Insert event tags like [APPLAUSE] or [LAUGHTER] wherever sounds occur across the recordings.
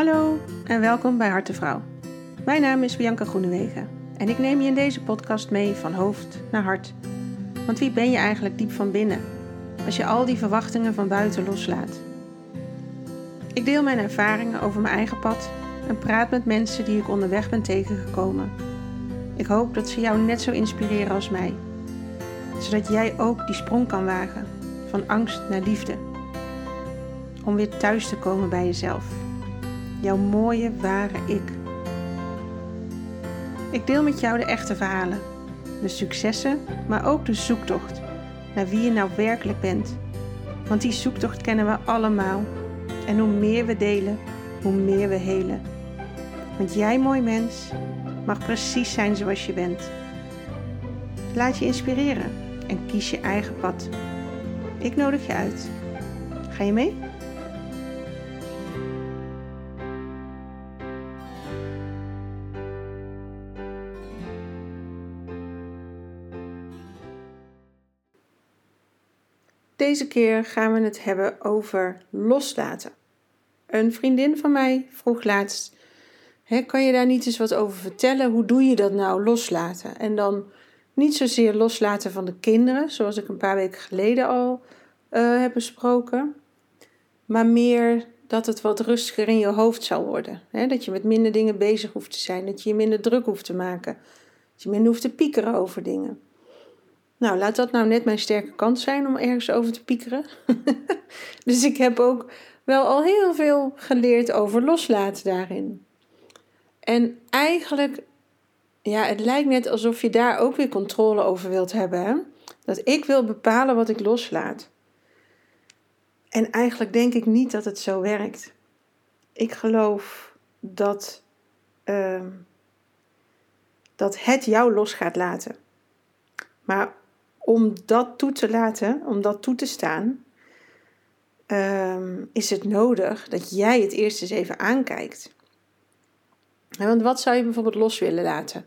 Hallo en welkom bij Hartevrouw. Mijn naam is Bianca Groenewegen en ik neem je in deze podcast mee van hoofd naar hart. Want wie ben je eigenlijk diep van binnen als je al die verwachtingen van buiten loslaat? Ik deel mijn ervaringen over mijn eigen pad en praat met mensen die ik onderweg ben tegengekomen. Ik hoop dat ze jou net zo inspireren als mij, zodat jij ook die sprong kan wagen van angst naar liefde. Om weer thuis te komen bij jezelf jouw mooie, ware ik. Ik deel met jou de echte verhalen, de successen, maar ook de zoektocht naar wie je nou werkelijk bent. Want die zoektocht kennen we allemaal. En hoe meer we delen, hoe meer we helen. Want jij, mooi mens, mag precies zijn zoals je bent. Laat je inspireren en kies je eigen pad. Ik nodig je uit. Ga je mee? Deze keer gaan we het hebben over loslaten. Een vriendin van mij vroeg laatst: hè, kan je daar niet eens wat over vertellen? Hoe doe je dat nou, loslaten? En dan niet zozeer loslaten van de kinderen, zoals ik een paar weken geleden al uh, heb besproken, maar meer dat het wat rustiger in je hoofd zal worden. Hè? Dat je met minder dingen bezig hoeft te zijn, dat je je minder druk hoeft te maken, dat je minder hoeft te piekeren over dingen. Nou, laat dat nou net mijn sterke kant zijn om ergens over te piekeren. [LAUGHS] dus ik heb ook wel al heel veel geleerd over loslaten daarin. En eigenlijk, ja, het lijkt net alsof je daar ook weer controle over wilt hebben. Hè? Dat ik wil bepalen wat ik loslaat. En eigenlijk denk ik niet dat het zo werkt. Ik geloof dat, uh, dat het jou los gaat laten. Maar om dat toe te laten, om dat toe te staan, ehm, is het nodig dat jij het eerst eens even aankijkt. want wat zou je bijvoorbeeld los willen laten?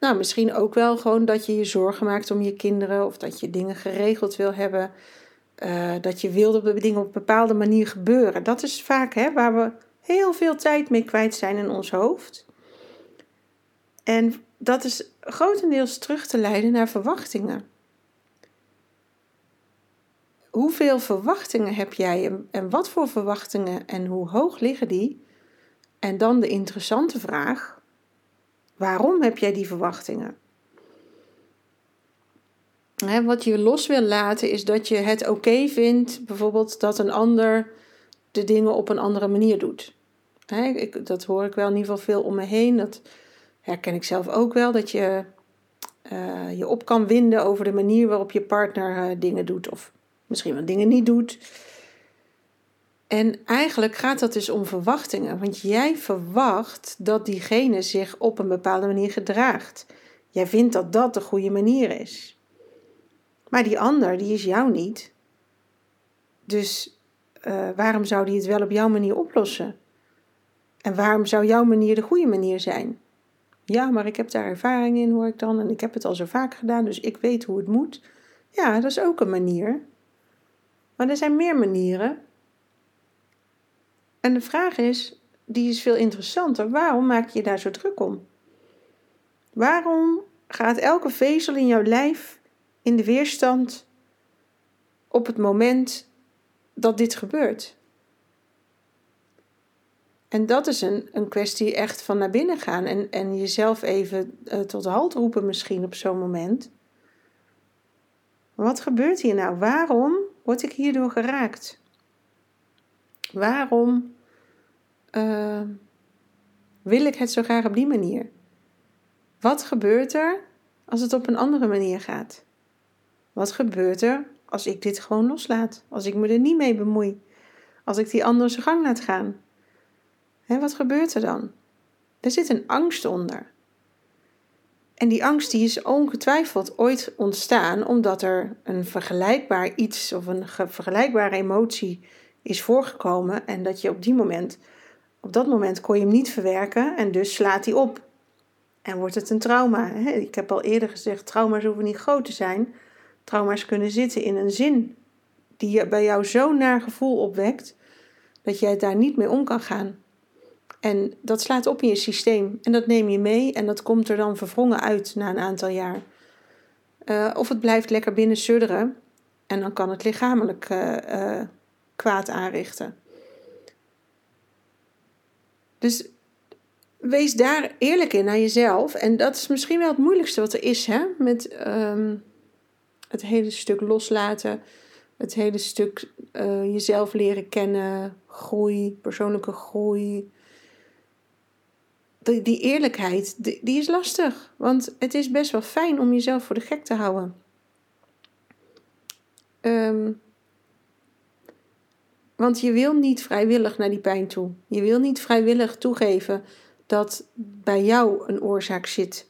Nou, misschien ook wel gewoon dat je je zorgen maakt om je kinderen of dat je dingen geregeld wil hebben. Uh, dat je wil dat dingen op een bepaalde manier gebeuren. Dat is vaak hè, waar we heel veel tijd mee kwijt zijn in ons hoofd. En dat is grotendeels terug te leiden naar verwachtingen hoeveel verwachtingen heb jij en, wat voor verwachtingen en hoe hoog liggen die? En dan de interessante vraag: waarom heb jij die verwachtingen? wat je los wil laten is dat je het oké vindt, bijvoorbeeld dat een ander de dingen op een andere manier doet. ik, dat hoor ik wel in ieder geval veel om me heen. Dat herken ik zelf ook wel. Dat je uh, je op kan winden over de manier waarop je partner uh, dingen doet. Of misschien wat dingen niet doet. En eigenlijk gaat dat dus om verwachtingen, want jij verwacht dat diegene zich op een bepaalde manier gedraagt. Jij vindt dat dat de goede manier is. Maar die ander, die is jou niet. Dus uh, waarom zou die het wel op jouw manier oplossen? En waarom zou jouw manier de goede manier zijn? Ja, maar ik heb daar ervaring in, hoor ik dan, en ik heb het al zo vaak gedaan, dus ik weet hoe het moet. Ja, dat is ook een manier. Maar er zijn meer manieren. En de vraag is, die is veel interessanter. Waarom maak je daar zo druk om? Waarom gaat elke vezel in jouw lijf in de weerstand op het moment dat dit gebeurt? En dat is een, een kwestie echt van naar binnen gaan en, en jezelf even uh, tot halt roepen misschien op zo'n moment. Wat gebeurt hier nou? Waarom word ik hierdoor geraakt? Waarom uh, wil ik het zo graag op die manier? Wat gebeurt er als het op een andere manier gaat? Wat gebeurt er als ik dit gewoon loslaat? Als ik me er niet mee bemoei? Als ik die ander zijn gang laat gaan? Hè, wat gebeurt er dan? Er zit een angst onder. En die angst die is ongetwijfeld ooit ontstaan omdat er een vergelijkbaar iets of een vergelijkbare emotie is voorgekomen en dat je op die moment, op dat moment kon je hem niet verwerken en dus slaat hij op. En wordt het een trauma. Ik heb al eerder gezegd, trauma's hoeven niet groot te zijn. Trauma's kunnen zitten in een zin die bij jou zo'n naar gevoel opwekt dat jij daar niet mee om kan gaan. En dat slaat op in je systeem. En dat neem je mee en dat komt er dan verwrongen uit na een aantal jaar. Uh, of het blijft lekker binnen sudderen. En dan kan het lichamelijk uh, uh, kwaad aanrichten. Dus wees daar eerlijk in naar jezelf. En dat is misschien wel het moeilijkste wat er is, hè? Met um, het hele stuk loslaten, het hele stuk jezelf leren kennen, groei, persoonlijke groei. Die, die eerlijkheid, die, die, is lastig. Want het is best wel fijn om jezelf voor de gek te houden. Um, want je wil niet vrijwillig naar die pijn toe. Je wil niet vrijwillig toegeven dat bij jou een oorzaak zit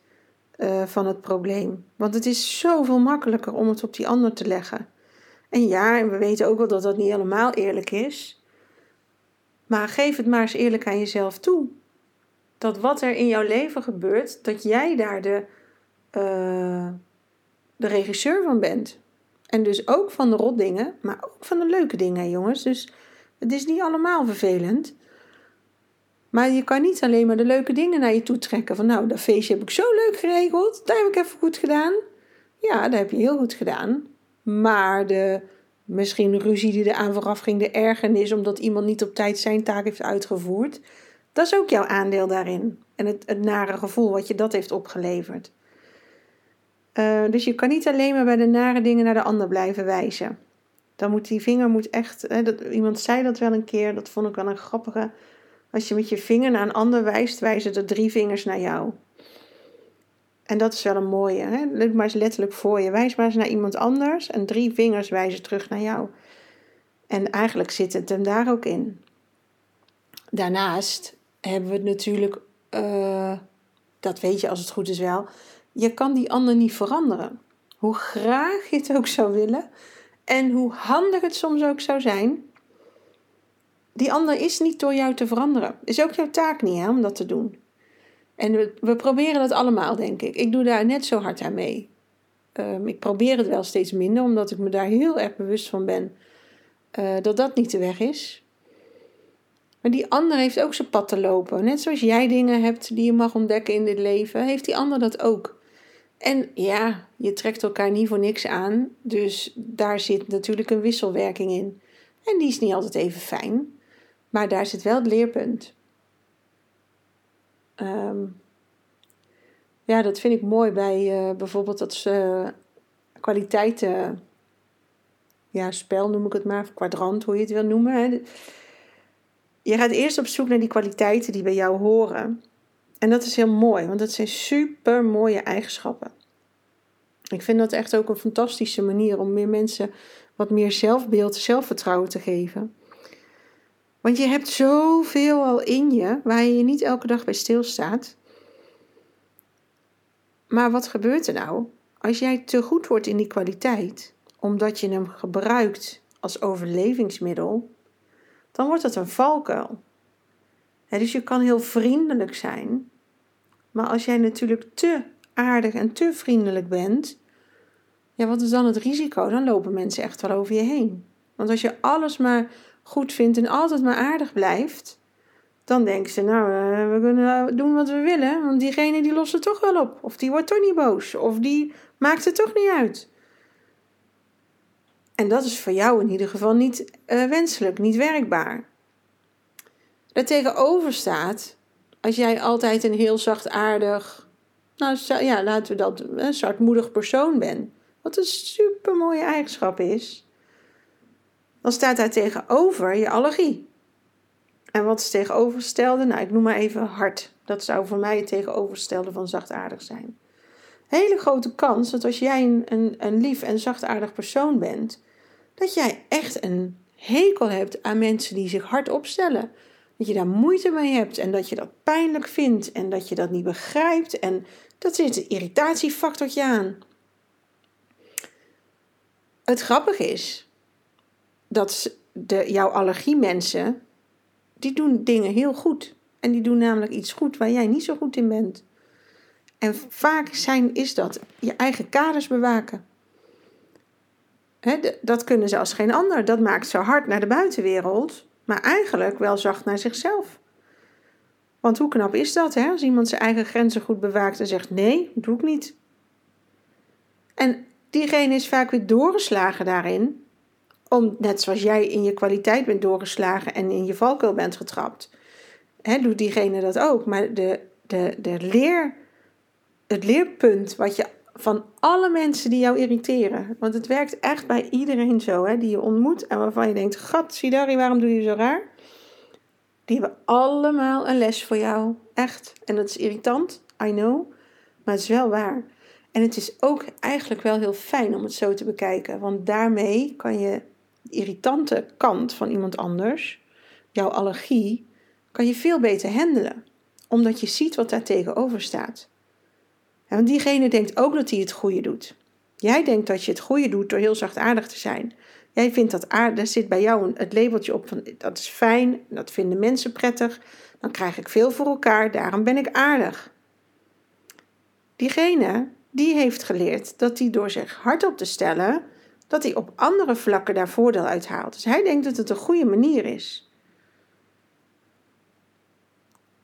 uh, van het probleem. Want het is zoveel makkelijker om het op die ander te leggen. En ja, en we weten ook wel dat dat niet helemaal eerlijk is. Maar geef het maar eens eerlijk aan jezelf toe. Dat wat er in jouw leven gebeurt, dat jij daar de, uh, de regisseur van bent. En dus ook van de rotdingen, maar ook van de leuke dingen, jongens. Dus het is niet allemaal vervelend. Maar je kan niet alleen maar de leuke dingen naar je toe trekken. Van nou, dat feestje heb ik zo leuk geregeld. Dat heb ik even goed gedaan. Ja, dat heb je heel goed gedaan. Maar de misschien ruzie die eraan vooraf ging, de ergernis omdat iemand niet op tijd zijn taak heeft uitgevoerd. Dat is ook jouw aandeel daarin. En het, het nare gevoel wat je dat heeft opgeleverd. Uh, dus je kan niet alleen maar bij de nare dingen naar de ander blijven wijzen. Dan moet die vinger moet echt. Hè, dat, iemand zei dat wel een keer, dat vond ik wel een grappige. Als je met je vinger naar een ander wijst, wijzen er drie vingers naar jou. En dat is wel een mooie. Hè? Let maar eens letterlijk voor je. Wijs maar eens naar iemand anders en drie vingers wijzen terug naar jou. En eigenlijk zit het hem daar ook in. Daarnaast hebben we het natuurlijk, uh, dat weet je als het goed is wel, je kan die ander niet veranderen. Hoe graag je het ook zou willen en hoe handig het soms ook zou zijn, die ander is niet door jou te veranderen. Is ook jouw taak niet hè, om dat te doen. En we, we, proberen het allemaal, denk ik. Ik doe daar net zo hard aan mee. Um, ik probeer het wel steeds minder, omdat ik me daar heel erg bewust van ben uh, dat dat niet de weg is. Maar die ander heeft ook zijn pad te lopen. Net zoals jij dingen hebt die je mag ontdekken in dit leven, heeft die ander dat ook. En ja, je trekt elkaar niet voor niks aan. Dus daar zit natuurlijk een wisselwerking in. En die is niet altijd even fijn. Maar daar zit wel het leerpunt. Um, ja, dat vind ik mooi bij uh, bijvoorbeeld dat uh, kwaliteiten. Ja, spel noem ik het maar, of kwadrant, hoe je het wil noemen. Hè. Je gaat eerst op zoek naar die kwaliteiten die bij jou horen. En dat is heel mooi, want dat zijn super mooie eigenschappen. Ik vind dat echt ook een fantastische manier om meer mensen wat meer zelfbeeld, zelfvertrouwen te geven. Want je hebt zoveel al in je waar je niet elke dag bij stilstaat. Maar wat gebeurt er nou als jij te goed wordt in die kwaliteit, omdat je hem gebruikt als overlevingsmiddel? Dan wordt het een valkuil. dus je kan heel vriendelijk zijn, maar als jij natuurlijk te aardig en te vriendelijk bent, ja, wat is dan het risico? Dan lopen mensen echt wel over je heen. Want als je alles maar goed vindt en altijd maar aardig blijft, dan denken ze, nou, eh, we kunnen doen wat we willen, want diegene die lost het toch wel op. Of die wordt toch niet boos, of die maakt het toch niet uit. En dat is voor jou in ieder geval niet uh, wenselijk, niet werkbaar. Daartegenover staat, als jij altijd een heel zachtaardig, nou ja, laten we dat, een zwartmoedig persoon bent, wat een super mooie eigenschap is, dan staat daar tegenover je allergie. En wat is tegenovergestelde? Nou, ik noem maar even hard. Dat zou voor mij het tegenovergestelde van zachtaardig zijn. Hele grote kans dat als jij een, een, een lief en zachtaardig persoon bent, dat jij echt een hekel hebt aan mensen die zich hard opstellen. Dat je daar moeite mee hebt en dat je dat pijnlijk vindt en dat je dat niet begrijpt. En dat zit een irritatiefactortje aan. Het grappige is dat de, jouw allergiemensen, die doen dingen heel goed. En die doen namelijk iets goed waar jij niet zo goed in bent. En vaak zijn, is dat je eigen kaders bewaken. Dat kunnen ze als geen ander. Dat maakt ze hard naar de buitenwereld, maar eigenlijk wel zacht naar zichzelf. Want hoe knap is dat, hè? Als iemand zijn eigen grenzen goed bewaakt en zegt: nee, doe ik niet. En diegene is vaak weer doorgeslagen daarin, om, net zoals jij in je kwaliteit bent doorgeslagen en in je valkuil bent getrapt. Hè, doet diegene dat ook. Maar de, de, de leer, het leerpunt wat je van alle mensen die jou irriteren. Want het werkt echt bij iedereen zo, hè, die je ontmoet en waarvan je denkt: Gat, Sidari, waarom doe je zo raar? Die hebben allemaal een les voor jou. Echt. En dat is irritant, I know. Maar het is wel waar. En het is ook eigenlijk wel heel fijn om het zo te bekijken. Want daarmee kan je de irritante kant van iemand anders, jouw allergie, kan je veel beter handelen. Omdat je ziet wat daar tegenover staat. Want diegene denkt ook dat hij het goede doet. Jij denkt dat je het goede doet door heel zachtaardig te zijn. Jij vindt dat aardig, daar zit bij jou het labeltje op van dat is fijn, dat vinden mensen prettig. Dan krijg ik veel voor elkaar, daarom ben ik aardig. Diegene die heeft geleerd dat hij door zich hardop te stellen, dat hij op andere vlakken daar voordeel uit haalt. Dus hij denkt dat het een goede manier is.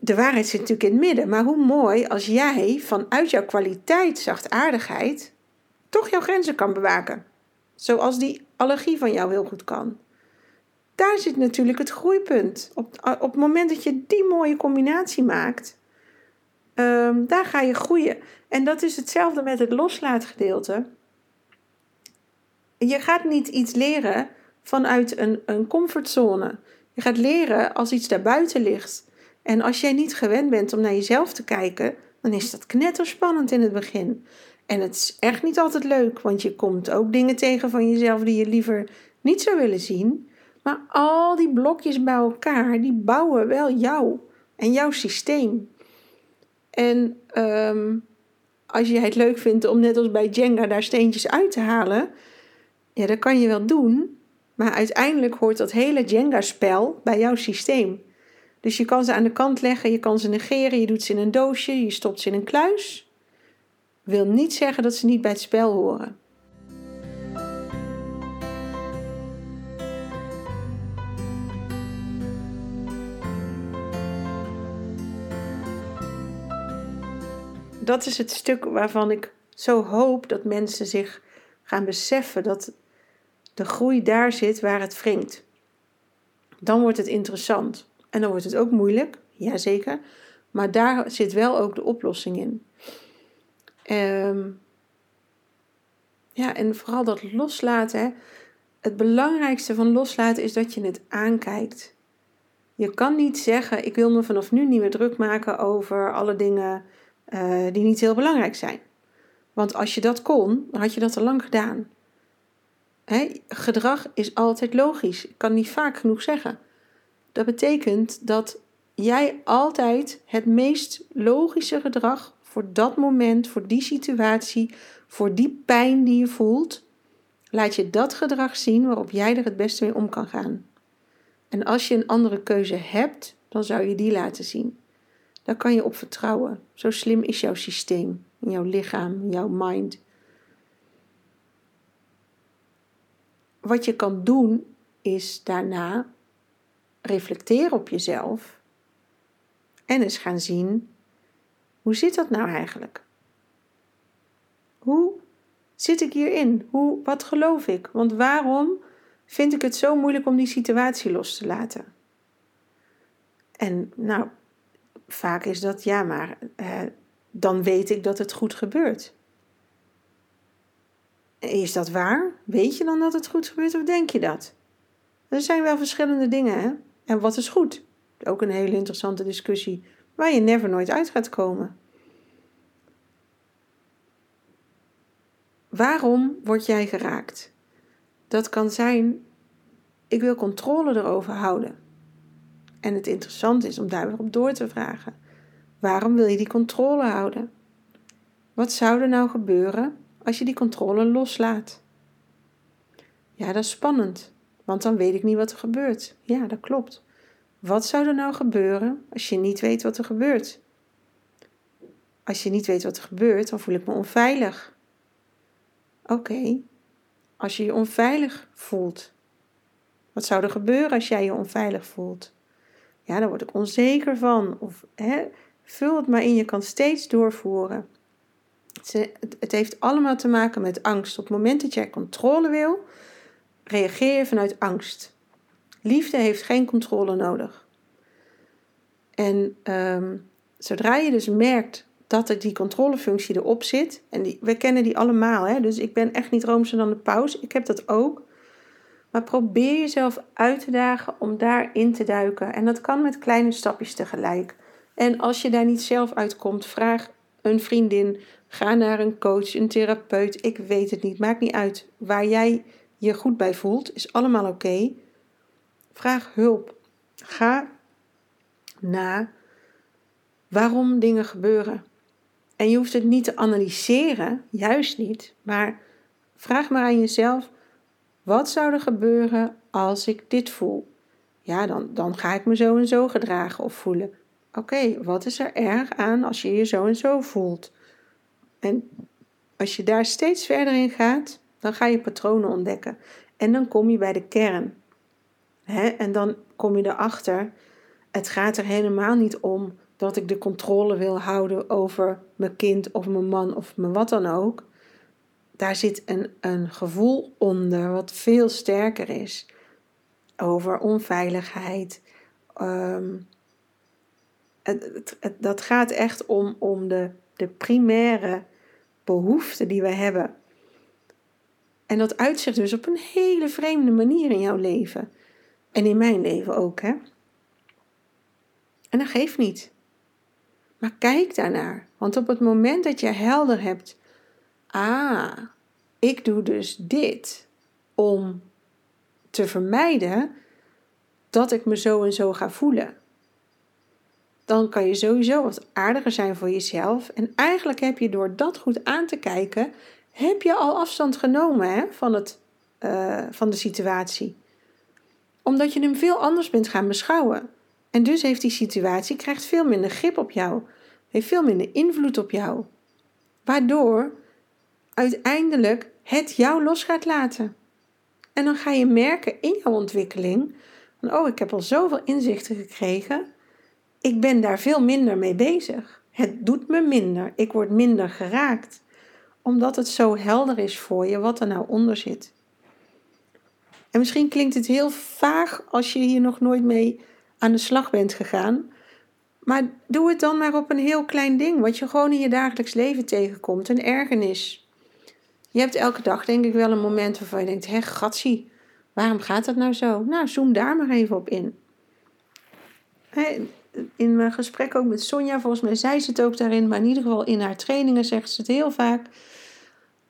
De waarheid zit natuurlijk in het midden, maar hoe mooi als jij vanuit jouw kwaliteit zachtaardigheid toch jouw grenzen kan bewaken. Zoals die allergie van jou heel goed kan. Daar zit natuurlijk het groeipunt. Op, op het moment dat je die mooie combinatie maakt, um, daar ga je groeien. En dat is hetzelfde met het loslaatgedeelte. Je gaat niet iets leren vanuit een, een comfortzone. Je gaat leren als iets daarbuiten ligt. En als jij niet gewend bent om naar jezelf te kijken, dan is dat knetterspannend in het begin. En het is echt niet altijd leuk, want je komt ook dingen tegen van jezelf die je liever niet zou willen zien. Maar al die blokjes bij elkaar, die bouwen wel jou en jouw systeem. En ehm, als jij het leuk vindt om net als bij Jenga daar steentjes uit te halen, ja, dat kan je wel doen. Maar uiteindelijk hoort dat hele Jenga-spel bij jouw systeem. Dus je kan ze aan de kant leggen, je kan ze negeren, je doet ze in een doosje, je stopt ze in een kluis wil niet zeggen dat ze niet bij het spel horen. Dat is het stuk waarvan ik zo hoop dat mensen zich gaan beseffen dat de groei daar zit waar het wringt. Dan wordt het interessant. En dan wordt het ook moeilijk, jazeker. Maar daar zit wel ook de oplossing in. Um, ja, en vooral dat loslaten. Het belangrijkste van loslaten is dat je het aankijkt. Je kan niet zeggen: Ik wil me vanaf nu niet meer druk maken over alle dingen uh, die niet heel belangrijk zijn. Want als je dat kon, dan had je dat al lang gedaan. Gedrag is altijd logisch. Ik kan niet vaak genoeg zeggen. Dat betekent dat jij altijd het meest logische gedrag voor dat moment, voor die situatie, voor die pijn die je voelt, laat je dat gedrag zien waarop jij er het beste mee om kan gaan. En als je een andere keuze hebt, dan zou je die laten zien. Daar kan je op vertrouwen. Zo slim is jouw systeem, jouw lichaam, jouw mind. Wat je kan doen is daarna reflecteren op jezelf en eens gaan zien hoe zit dat nou eigenlijk? Hoe zit ik hierin? Hoe, wat geloof ik? Want waarom vind ik het zo moeilijk om die situatie los te laten? En nou, vaak is dat ja, maar eh, dan weet ik dat het goed gebeurt. Is dat waar? Weet je dan dat het goed gebeurt of denk je dat? Er zijn wel verschillende dingen, hè? En wat is goed? Ook een hele interessante discussie waar je never nooit uit gaat komen. Waarom word jij geraakt? Dat kan zijn, ik wil controle erover houden. En het interessante is om daar weer op door te vragen. Waarom wil je die controle houden? Wat zou er nou gebeuren als je die controle loslaat? Ja, dat is spannend, want dan weet ik niet wat er gebeurt. Ja, dat klopt. Wat zou er nou gebeuren als je niet weet wat er gebeurt? Als je niet weet wat er gebeurt, dan voel ik me onveilig. Oké, als je je onveilig voelt, wat zou er gebeuren als jij je onveilig voelt? Ja, daar word ik onzeker van. Of hè, vul het maar in, je kan steeds doorvoeren. Het heeft allemaal te maken met angst. Op het moment dat jij controle wil, reageer je vanuit angst. Liefde heeft geen controle nodig. En ehm, zodra je dus merkt dat er die controlefunctie erop zit, en die, we kennen die allemaal, hè? dus ik ben echt niet roomser dan de paus, ik heb dat ook. Maar probeer jezelf uit te dagen om daarin te duiken. En dat kan met kleine stapjes tegelijk. En als je daar niet zelf uitkomt, vraag een vriendin, ga naar een coach, een therapeut. Ik weet het niet, maakt niet uit. Waar jij je goed bij voelt, is allemaal oké. Vraag hulp. Ga na waarom dingen gebeuren. En je hoeft het niet te analyseren, juist niet, maar vraag maar aan jezelf: wat zou er gebeuren als ik dit voel? Ja, dan, dan ga ik me zo en zo gedragen of voelen. Oké, wat is er erg aan als je je zo en zo voelt? En als je daar steeds verder in gaat, dan ga je patronen ontdekken. En dan kom je bij de kern. En dan kom je erachter, het gaat er helemaal niet om dat ik de controle wil houden over mijn kind of mijn man of mijn wat dan ook. Daar zit een, een gevoel onder wat veel sterker is. Over onveiligheid. Ehm, het, het, dat gaat echt om, om de, de primaire behoeften die we hebben. En dat uitzicht dus op een hele vreemde manier in jouw leven. En in mijn leven ook, hè. En dat geeft niet. Maar kijk daarnaar. Want op het moment dat je helder hebt, ah, ik doe dus dit om te vermijden dat ik me zo en zo ga voelen. Dan kan je sowieso wat aardiger zijn voor jezelf. En eigenlijk heb je door dat goed aan te kijken, heb je al afstand genomen hè, van, het, uh, van de situatie. Omdat je hem veel anders bent gaan beschouwen. En dus heeft die situatie krijgt veel minder grip op jou, heeft veel minder invloed op jou. Waardoor uiteindelijk het jou los gaat laten. En dan ga je merken in jouw ontwikkeling: van, oh, ik heb al zoveel inzichten gekregen. Ik ben daar veel minder mee bezig. Het doet me minder. Ik word minder geraakt. Omdat het zo helder is voor je wat er nou onder zit. En misschien klinkt het heel vaag als je hier nog nooit mee aan de slag bent gegaan. Maar doe het dan maar op een heel klein ding, wat je gewoon in je dagelijks leven tegenkomt. Een ergernis. Je hebt elke dag denk ik wel een moment waarvan je denkt, hé gatsie, waarom gaat dat nou zo? Nou, zoom daar maar even op in. In mijn gesprek ook met Sonja, volgens mij zei ze het ook daarin, maar in ieder geval in haar trainingen zegt ze het heel vaak.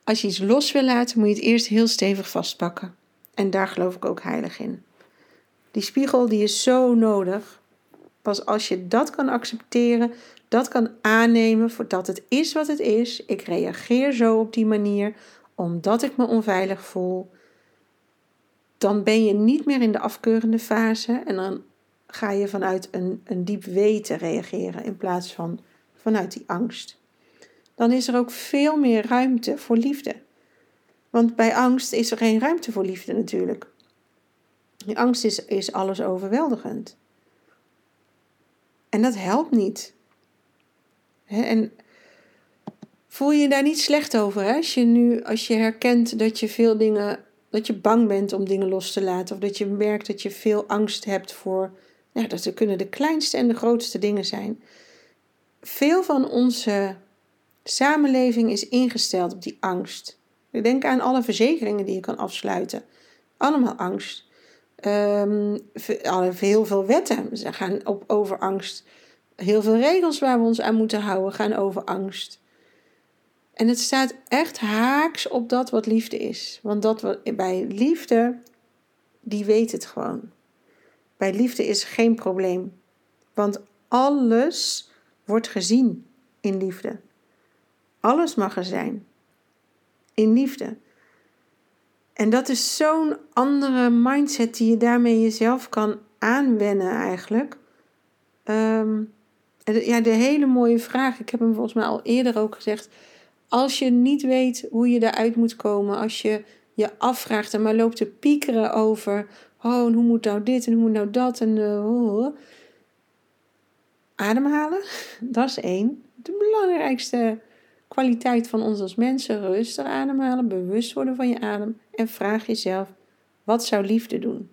Als je iets los wil laten, moet je het eerst heel stevig vastpakken. En daar geloof ik ook heilig in. Die spiegel die is zo nodig. Pas als je dat kan accepteren, dat kan aannemen voor dat het is wat het is. Ik reageer zo op die manier omdat ik me onveilig voel. Dan ben je niet meer in de afkeurende fase en dan ga je vanuit een, een diep weten reageren in plaats van vanuit die angst. Dan is er ook veel meer ruimte voor liefde. Want bij angst is er geen ruimte voor liefde natuurlijk. Die angst is, is alles overweldigend. En dat helpt niet. en voel je je daar niet slecht over hè? als je nu, als je herkent dat je veel dingen, dat je bang bent om dingen los te laten, of dat je merkt dat je veel angst hebt voor, ja, dat kunnen de kleinste en de grootste dingen zijn. Veel van onze samenleving is ingesteld op die angst. Denk aan alle verzekeringen die je kan afsluiten. Allemaal angst. Um, heel veel wetten ze gaan op, over angst. Heel veel regels waar we ons aan moeten houden gaan over angst. En het staat echt haaks op dat wat liefde is. Want dat wat, bij liefde, die weet het gewoon. Bij liefde is geen probleem. Want alles wordt gezien in liefde. Alles mag er zijn. In liefde. En dat is zo'n andere mindset die je daarmee jezelf kan aanwennen eigenlijk. Um, ja, de hele mooie vraag. Ik heb hem volgens mij al eerder ook gezegd. Als je niet weet hoe je eruit moet komen, als je je afvraagt en maar loopt te piekeren over, oh, en hoe moet nou dit en hoe moet nou dat en uh, ademhalen, [LAUGHS] dat is één. De belangrijkste kwaliteit van ons als mensen. Rustig ademhalen, bewust worden van je adem. En vraag jezelf, wat zou liefde doen?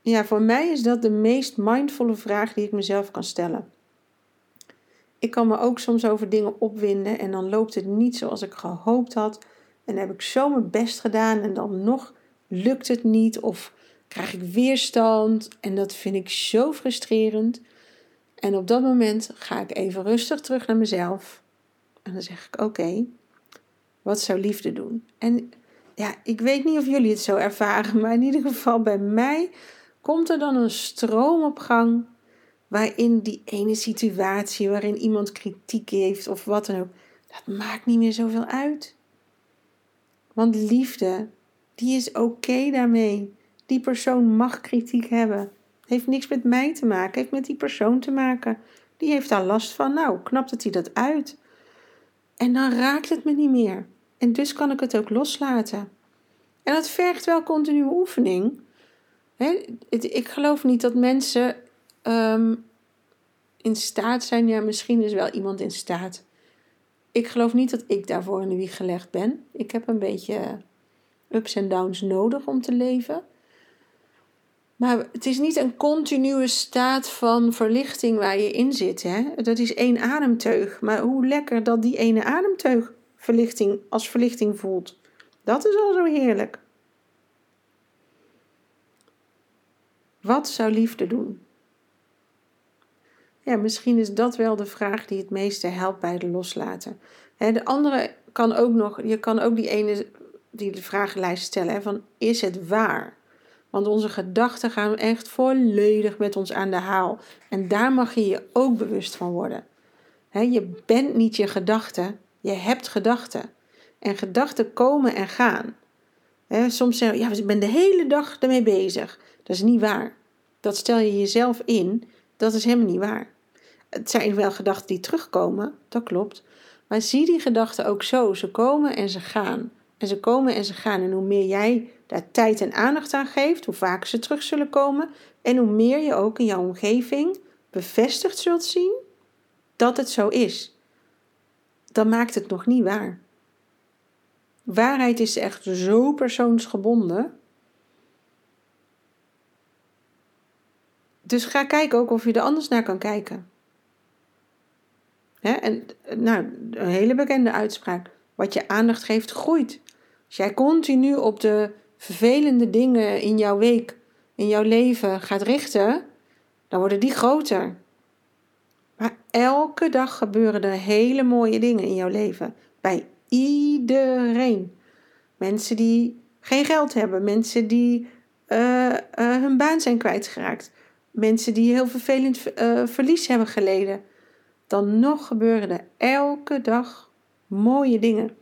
Ja, voor mij is dat de meest mindvolle vraag die ik mezelf kan stellen. Ik kan me ook soms over dingen opwinden en dan loopt het niet zoals ik gehoopt had. En heb ik zo mijn best gedaan en dan nog lukt het niet of krijg ik weerstand. En dat vind ik zo frustrerend. En op dat moment ga ik even rustig terug naar mezelf. En dan zeg ik: Oké, wat zou liefde doen? En ja, ik weet niet of jullie het zo ervaren, maar in ieder geval bij mij komt er dan een stroom op gang waarin die ene situatie waarin iemand kritiek heeft of wat dan ook, dat maakt niet meer zoveel uit. Want liefde, die is oké daarmee. Die persoon mag kritiek hebben. Heeft niks met mij te maken, heeft met die persoon te maken. Die heeft daar last van. Nou, knapt het hij dat uit. En dan raakt het me niet meer. En dus kan ik het ook loslaten. En dat vergt wel continue oefening. ik geloof niet dat mensen ehm, in staat zijn. Ja, misschien is wel iemand in staat. Ik geloof niet dat ik daarvoor in de wieg gelegd ben. Ik heb een beetje ups en downs nodig om te leven. Maar het is niet een continue staat van verlichting waar je in zit. Hè? Dat is één ademteug. Maar hoe lekker dat die ene ademteug verlichting, als verlichting voelt. Dat is al zo heerlijk. Wat zou liefde doen? Ja, misschien is dat wel de vraag die het meeste helpt bij het loslaten. De andere kan ook nog, je kan ook die ene die de vragenlijst stellen van is het waar? Want onze gedachten gaan echt volledig met ons aan de haal. En daar mag je je ook bewust van worden. je bent niet je gedachten, je hebt gedachten. En gedachten komen en gaan. soms zeggen we, ja, ik ben de hele dag ermee bezig. Dat is niet waar. Dat stel je jezelf in, dat is helemaal niet waar. Het zijn wel gedachten die terugkomen, dat klopt. Maar zie die gedachten ook zo. Ze komen en ze gaan. En ze komen en ze gaan. En hoe meer jij daar tijd en aandacht aan geeft, hoe vaker ze terug zullen komen. En hoe meer je ook in jouw omgeving bevestigd zult zien dat het zo is. Dan maakt het nog niet waar. Waarheid is echt zo persoonsgebonden. Dus ga kijken ook of je er anders naar kan kijken. En nou, een hele bekende uitspraak. Wat je aandacht geeft, groeit. Als jij continu op de vervelende dingen in jouw week, in jouw leven gaat richten, dan worden die groter. Maar elke dag gebeuren er hele mooie dingen in jouw leven. Bij iedereen. Mensen die geen geld hebben, mensen die uh, uh, hun baan zijn kwijtgeraakt, mensen die heel vervelend uh, verlies hebben geleden dan nog gebeuren er elke dag mooie dingen.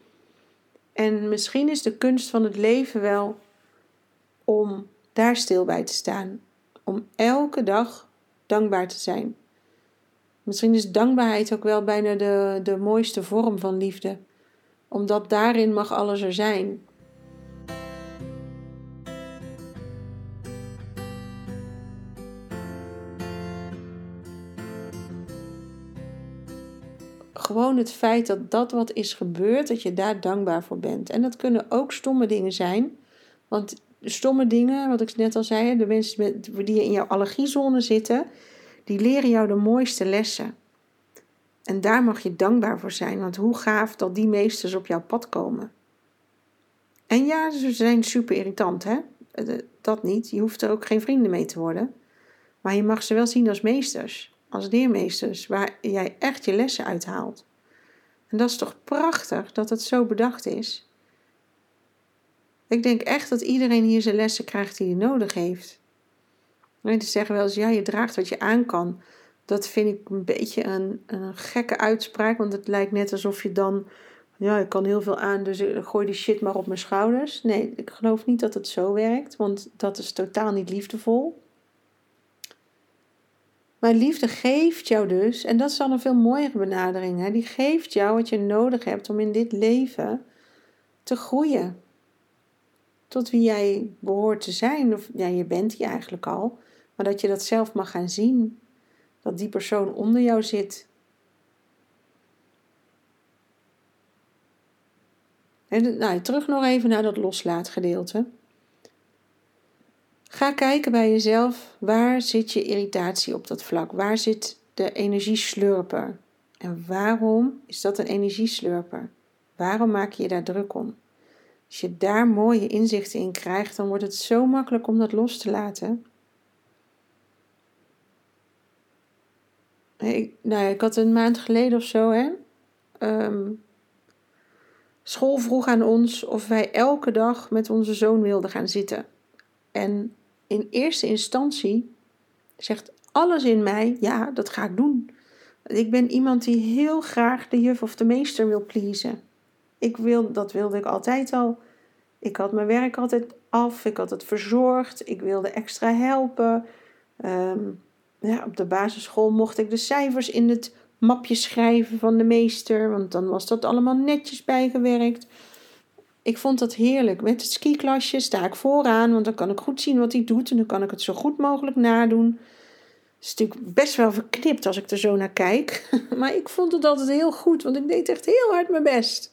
En misschien is de kunst van het leven wel om daar stil bij te staan. Om elke dag dankbaar te zijn. Misschien is dankbaarheid ook wel bijna de, de mooiste vorm van liefde. Omdat daarin mag alles er zijn. Gewoon het feit dat dat wat is gebeurd, dat je daar dankbaar voor bent. En dat kunnen ook stomme dingen zijn. Want stomme dingen, wat ik net al zei, de mensen die in jouw allergiezone zitten, die leren jou de mooiste lessen. En daar mag je dankbaar voor zijn, want hoe gaaf dat die meesters op jouw pad komen. En ja, ze zijn super irritant, hè? Dat niet. Je hoeft er ook geen vrienden mee te worden. Maar je mag ze wel zien als meesters als leermeesters waar jij echt je lessen uithaalt. En dat is toch prachtig dat het zo bedacht is. Ik denk echt dat iedereen hier zijn lessen krijgt die hij nodig heeft. Mensen zeggen wel eens, ja, je draagt wat je aan kan. Dat vind ik een beetje een, een gekke uitspraak, want het lijkt net alsof je dan, ja, ik kan heel veel aan, dus gooi die shit maar op mijn schouders. Nee, ik geloof niet dat het zo werkt, want dat is totaal niet liefdevol. Maar liefde geeft jou dus, en dat is dan een veel mooiere benadering, hè? die geeft jou wat je nodig hebt om in dit leven te groeien. Tot wie jij behoort te zijn, of ja, je bent hier eigenlijk al, maar dat je dat zelf mag gaan zien. dat die persoon onder jou zit. En, nou, terug nog even naar dat loslaatgedeelte. Ga kijken bij jezelf, waar zit je irritatie op dat vlak? Waar zit de energieslurper? En waarom is dat een energieslurper? Waarom maak je je daar druk om? Als je daar mooie inzichten in krijgt, dan wordt het zo makkelijk om dat los te laten. Ik, nou ik had een maand geleden of zo, hè. Ehm, school vroeg aan ons of wij elke dag met onze zoon wilden gaan zitten. En in eerste instantie zegt alles in mij: ja, dat ga ik doen. Ik ben iemand die heel graag de juf of de meester wil pleasen. Ik wil, dat wilde ik altijd al. Ik had mijn werk altijd af, ik had het verzorgd, ik wilde extra helpen. Ehm, ja, op de basisschool mocht ik de cijfers in het mapje schrijven van de meester, want dan was dat allemaal netjes bijgewerkt. Ik vond dat heerlijk. Met het skiklasje sta ik vooraan, want dan kan ik goed zien wat hij doet en dan kan ik het zo goed mogelijk nadoen. Het is natuurlijk best wel verknipt als ik er zo naar kijk, [LAUGHS] maar ik vond het altijd heel goed, want ik deed echt heel hard mijn best.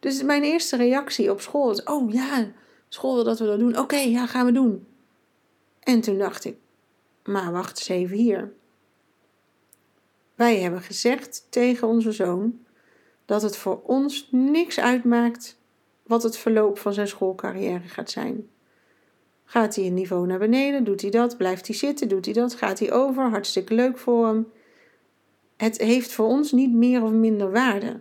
Dus mijn eerste reactie op school was: Oh ja, school wil dat we dat doen. Oké, ja, gaan we doen. En toen dacht ik: Maar wacht eens even hier. Wij hebben gezegd tegen onze zoon dat het voor ons niks uitmaakt wat het verloop van zijn schoolcarrière gaat zijn. Gaat hij een niveau naar beneden, doet hij dat, blijft hij zitten, doet hij dat, gaat hij over, hartstikke leuk voor hem. Het heeft voor ons niet meer of minder waarde.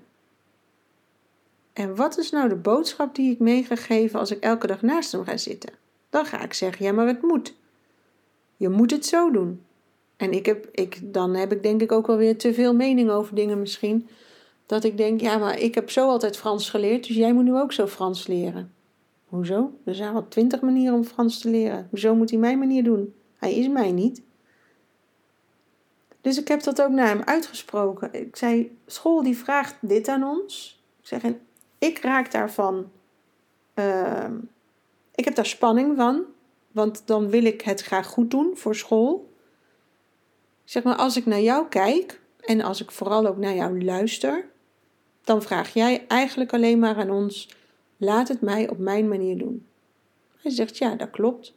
En wat is nou de boodschap die ik mee ga geven als ik elke dag naast hem ga zitten? Dan ga ik zeggen: ja, maar het moet. Je moet het zo doen. En ik heb, ik, dan heb ik denk ik ook wel weer te veel mening over dingen misschien. Dat ik denk, ja, maar ik heb zo altijd Frans geleerd, dus jij moet nu ook zo Frans leren. Hoezo? Er zijn wel twintig manieren om Frans te leren. Hoezo moet hij mijn manier doen? Hij is mij niet. Dus ik heb dat ook naar hem uitgesproken. Ik zei, school die vraagt dit aan ons. Ik zeg, ik raak daarvan, uh, ik heb daar spanning van. Want dan wil ik het graag goed doen voor school. Zeg maar, als ik naar jou kijk en als ik vooral ook naar jou luister, dan vraag jij eigenlijk alleen maar aan ons: laat het mij op mijn manier doen. Hij zegt: ja, dat klopt.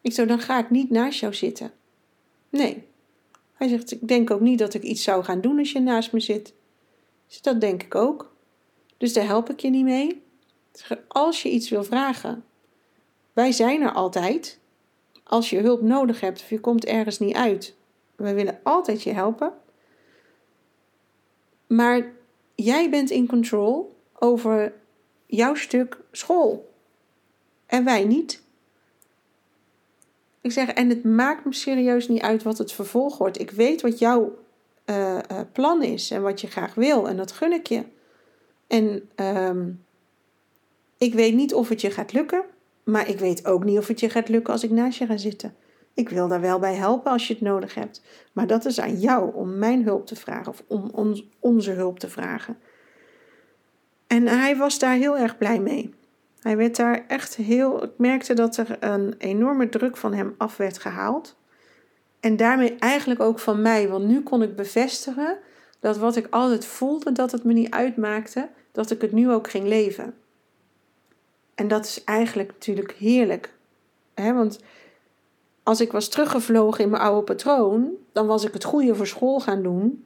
Ik zo, dan ga ik niet naast jou zitten. Nee. Hij zegt: ik denk ook niet dat ik iets zou gaan doen als je naast me zit. Dat denk ik ook. Dus daar help ik je niet mee. Als je iets wil vragen, wij zijn er altijd. Als je hulp nodig hebt of je komt ergens niet uit, we willen altijd je helpen. Maar jij bent in control over jouw stuk school. En wij niet. Ik zeg, en het maakt me serieus niet uit wat het vervolg wordt. Ik weet wat jouw uh, uh, plan is en wat je graag wil. En dat gun ik je. En um, ik weet niet of het je gaat lukken. Maar ik weet ook niet of het je gaat lukken als ik naast je ga zitten. Ik wil daar wel bij helpen als je het nodig hebt. Maar dat is aan jou om mijn hulp te vragen of om onze hulp te vragen. En hij was daar heel erg blij mee. Hij werd daar echt heel. Ik merkte dat er een enorme druk van hem af werd gehaald. En daarmee eigenlijk ook van mij, want nu kon ik bevestigen dat wat ik altijd voelde, dat het me niet uitmaakte, dat ik het nu ook ging leven. En dat is eigenlijk natuurlijk heerlijk. Hè? Want als ik was teruggevlogen in mijn oude patroon, dan was ik het goede voor school gaan doen.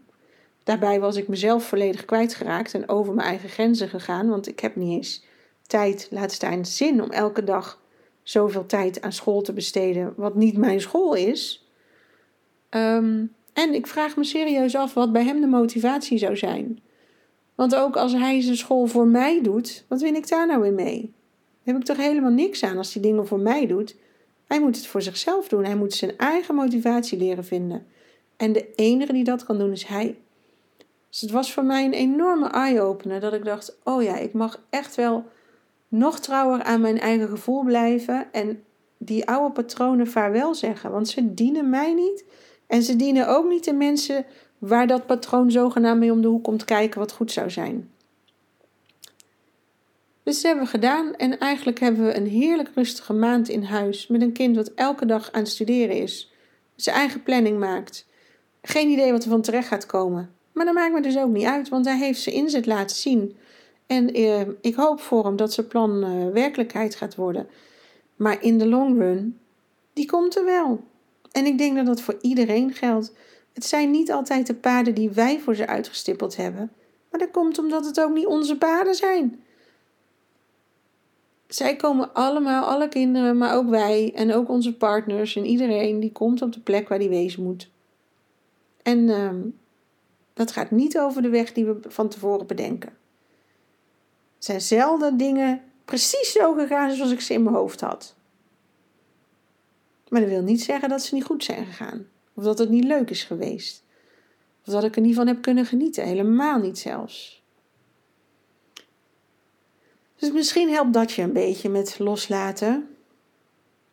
Daarbij was ik mezelf volledig kwijtgeraakt en over mijn eigen grenzen gegaan, want ik heb niet eens tijd, laat staan zin om elke dag zoveel tijd aan school te besteden, wat niet mijn school is. Ehm, en ik vraag me serieus af wat bij hem de motivatie zou zijn. Want ook als hij zijn school voor mij doet, wat win ik daar nou weer mee? heb ik toch helemaal niks aan als hij dingen voor mij doet. Hij moet het voor zichzelf doen. Hij moet zijn eigen motivatie leren vinden. En de enige die dat kan doen is hij. Dus het was voor mij een enorme eye-opener dat ik dacht: oh ja, ik mag echt wel nog trouwer aan mijn eigen gevoel blijven en die oude patronen vaarwel zeggen, want ze dienen mij niet en ze dienen ook niet de mensen waar dat patroon zogenaamd mee om de hoek komt kijken wat goed zou zijn. Dus dat hebben we gedaan en eigenlijk hebben we een heerlijk rustige maand in huis met een kind wat elke dag aan het studeren is. zijn eigen planning maakt. Geen idee wat er van terecht gaat komen. Maar dat maakt me dus ook niet uit, want hij heeft zijn inzet laten zien. En eh, ik hoop voor hem dat zijn plan eh, werkelijkheid gaat worden. Maar in de long run, die komt er wel. En ik denk dat dat voor iedereen geldt. Het zijn niet altijd de paden die wij voor ze uitgestippeld hebben. Maar dat komt omdat het ook niet onze paden zijn. Zij komen allemaal, alle kinderen, maar ook wij en ook onze partners en iedereen, die komt op de plek waar die wezen moet. En ehm, dat gaat niet over de weg die we van tevoren bedenken. Het zijn zelden dingen precies zo gegaan zoals ik ze in mijn hoofd had. Maar dat wil niet zeggen dat ze niet goed zijn gegaan. Of dat het niet leuk is geweest. Of dat ik er niet van heb kunnen genieten. Helemaal niet zelfs. Dus misschien helpt dat je een beetje met loslaten.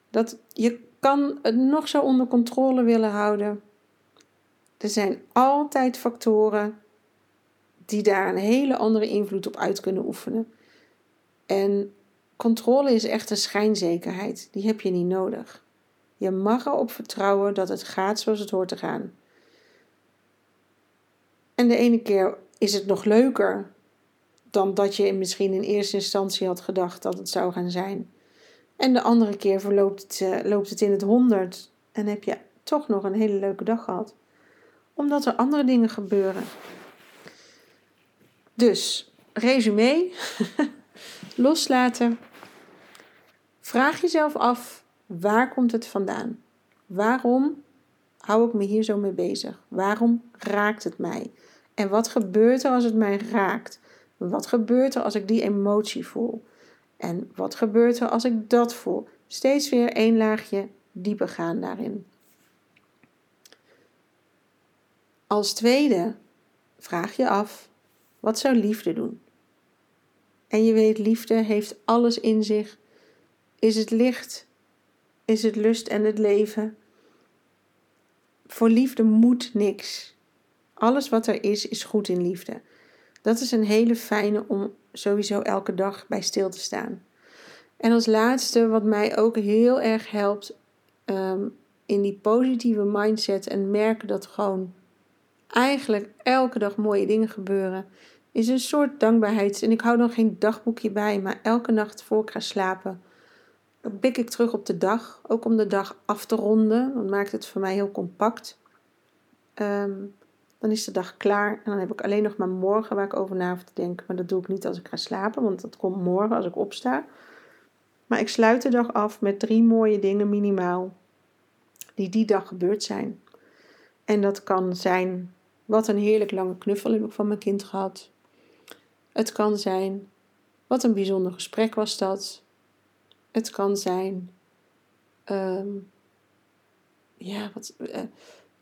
Dat je kan het nog zo onder controle willen houden. Er zijn altijd factoren die daar een hele andere invloed op uit kunnen oefenen. En controle is echt een schijnzekerheid. Die heb je niet nodig. Je mag erop vertrouwen dat het gaat zoals het hoort te gaan. En de ene keer is het nog leuker dan dat je misschien in eerste instantie had gedacht dat het zou gaan zijn. En de andere keer verloopt het, uh, loopt het in het honderd en heb je toch nog een hele leuke dag gehad. Omdat er andere dingen gebeuren. Dus, resume. [LAUGHS] Loslaten. Vraag jezelf af Waar komt het vandaan? Waarom hou ik me hier zo mee bezig? Waarom raakt het mij? En wat gebeurt er als het mij raakt? Wat gebeurt er als ik die emotie voel? En wat gebeurt er als ik dat voel? Steeds weer één laagje dieper gaan daarin. Als tweede vraag je af: wat zou liefde doen? En je weet, liefde heeft alles in zich. Is het licht? is het lust en het leven. Voor liefde moet niks. Alles wat er is, is goed in liefde. Dat is een hele fijne om sowieso elke dag bij stil te staan. En als laatste, wat mij ook heel erg helpt um, in die positieve mindset en merken dat gewoon eigenlijk elke dag mooie dingen gebeuren, is een soort dankbaarheid. En ik hou dan geen dagboekje bij, maar elke nacht voor ik ga slapen blik ik terug op de dag, ook om de dag af te ronden. Dat maakt het voor mij heel compact. Ehm, dan is de dag klaar en dan heb ik alleen nog maar morgen waar ik over na te denken. Maar dat doe ik niet als ik ga slapen, want dat komt morgen als ik opsta. Maar ik sluit de dag af met drie mooie dingen minimaal die die dag gebeurd zijn. En dat kan zijn, wat een heerlijk lange knuffel heb ik van mijn kind gehad. Het kan zijn, wat een bijzonder gesprek was dat. Het kan zijn, ehm, ja, wat, uh,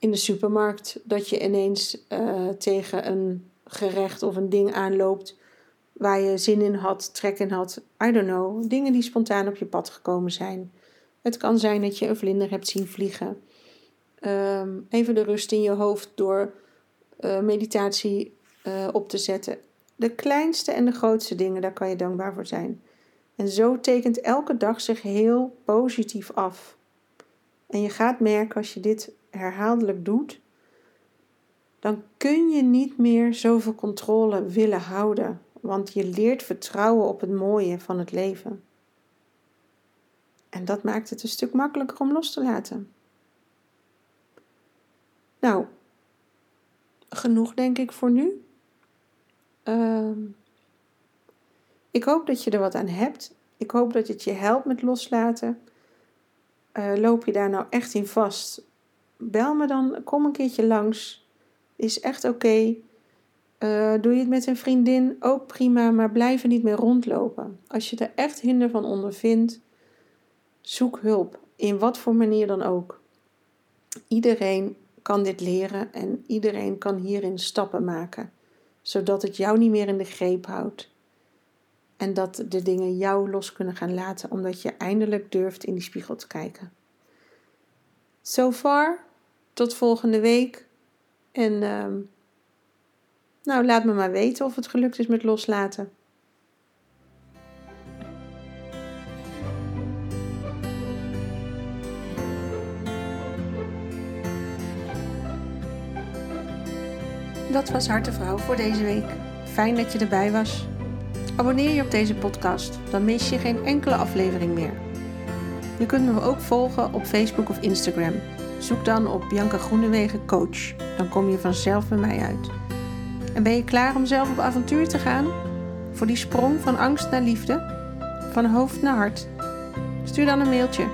in de supermarkt dat je ineens uh, tegen een gerecht of een ding aanloopt waar je zin in had, trek in had. I don't know. Dingen die spontaan op je pad gekomen zijn. Het kan zijn dat je een vlinder hebt zien vliegen. Um, even de rust in je hoofd door uh, meditatie op te zetten. De kleinste en de grootste dingen, daar kan je dankbaar voor zijn. En zo tekent elke dag zich heel positief af. En je gaat merken als je dit herhaaldelijk doet, dan kun je niet meer zoveel controle willen houden, want je leert vertrouwen op het mooie van het leven. En dat maakt het een stuk makkelijker om los te laten. Nou, genoeg denk ik voor nu. Uh, ik hoop dat je er wat aan hebt. Ik hoop dat het je helpt met loslaten. Uh, loop je daar nou echt in vast? Bel me dan, kom een keertje langs. Is echt oké. Eh, doe je het met een vriendin, ook prima, maar blijf er niet meer rondlopen. Als je er echt hinder van ondervindt, zoek hulp. In wat voor manier dan ook. Iedereen kan dit leren en iedereen kan hierin stappen maken, zodat het jou niet meer in de greep houdt. En dat de dingen jou los kunnen gaan laten, omdat je eindelijk durft in die spiegel te kijken. So far, tot volgende week. En ehm, nou, laat me maar weten of het gelukt is met loslaten. Dat was Hartenvrouw voor deze week. Fijn dat je erbij was. Abonneer je op deze podcast, dan mis je geen enkele aflevering meer. Je kunt me ook volgen op Facebook of Instagram. Zoek dan op Bianca Groenewegen Coach. Dan kom je vanzelf bij mij uit. En ben je klaar om zelf op avontuur te gaan? Voor die sprong van angst naar liefde? Van hoofd naar hart? Stuur dan een mailtje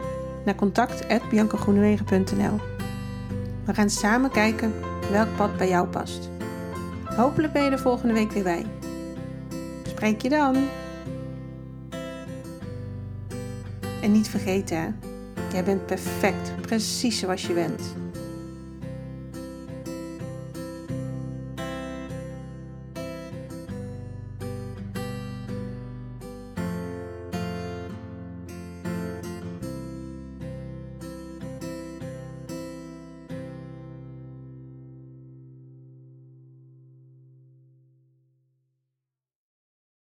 naar contact.biancagroenewegen.nl We gaan samen kijken welk pad bij jou past. Hopelijk ben je er volgende week weer bij. Spreek je dan. En niet vergeten, hè? Jij bent perfect, precies zoals je bent.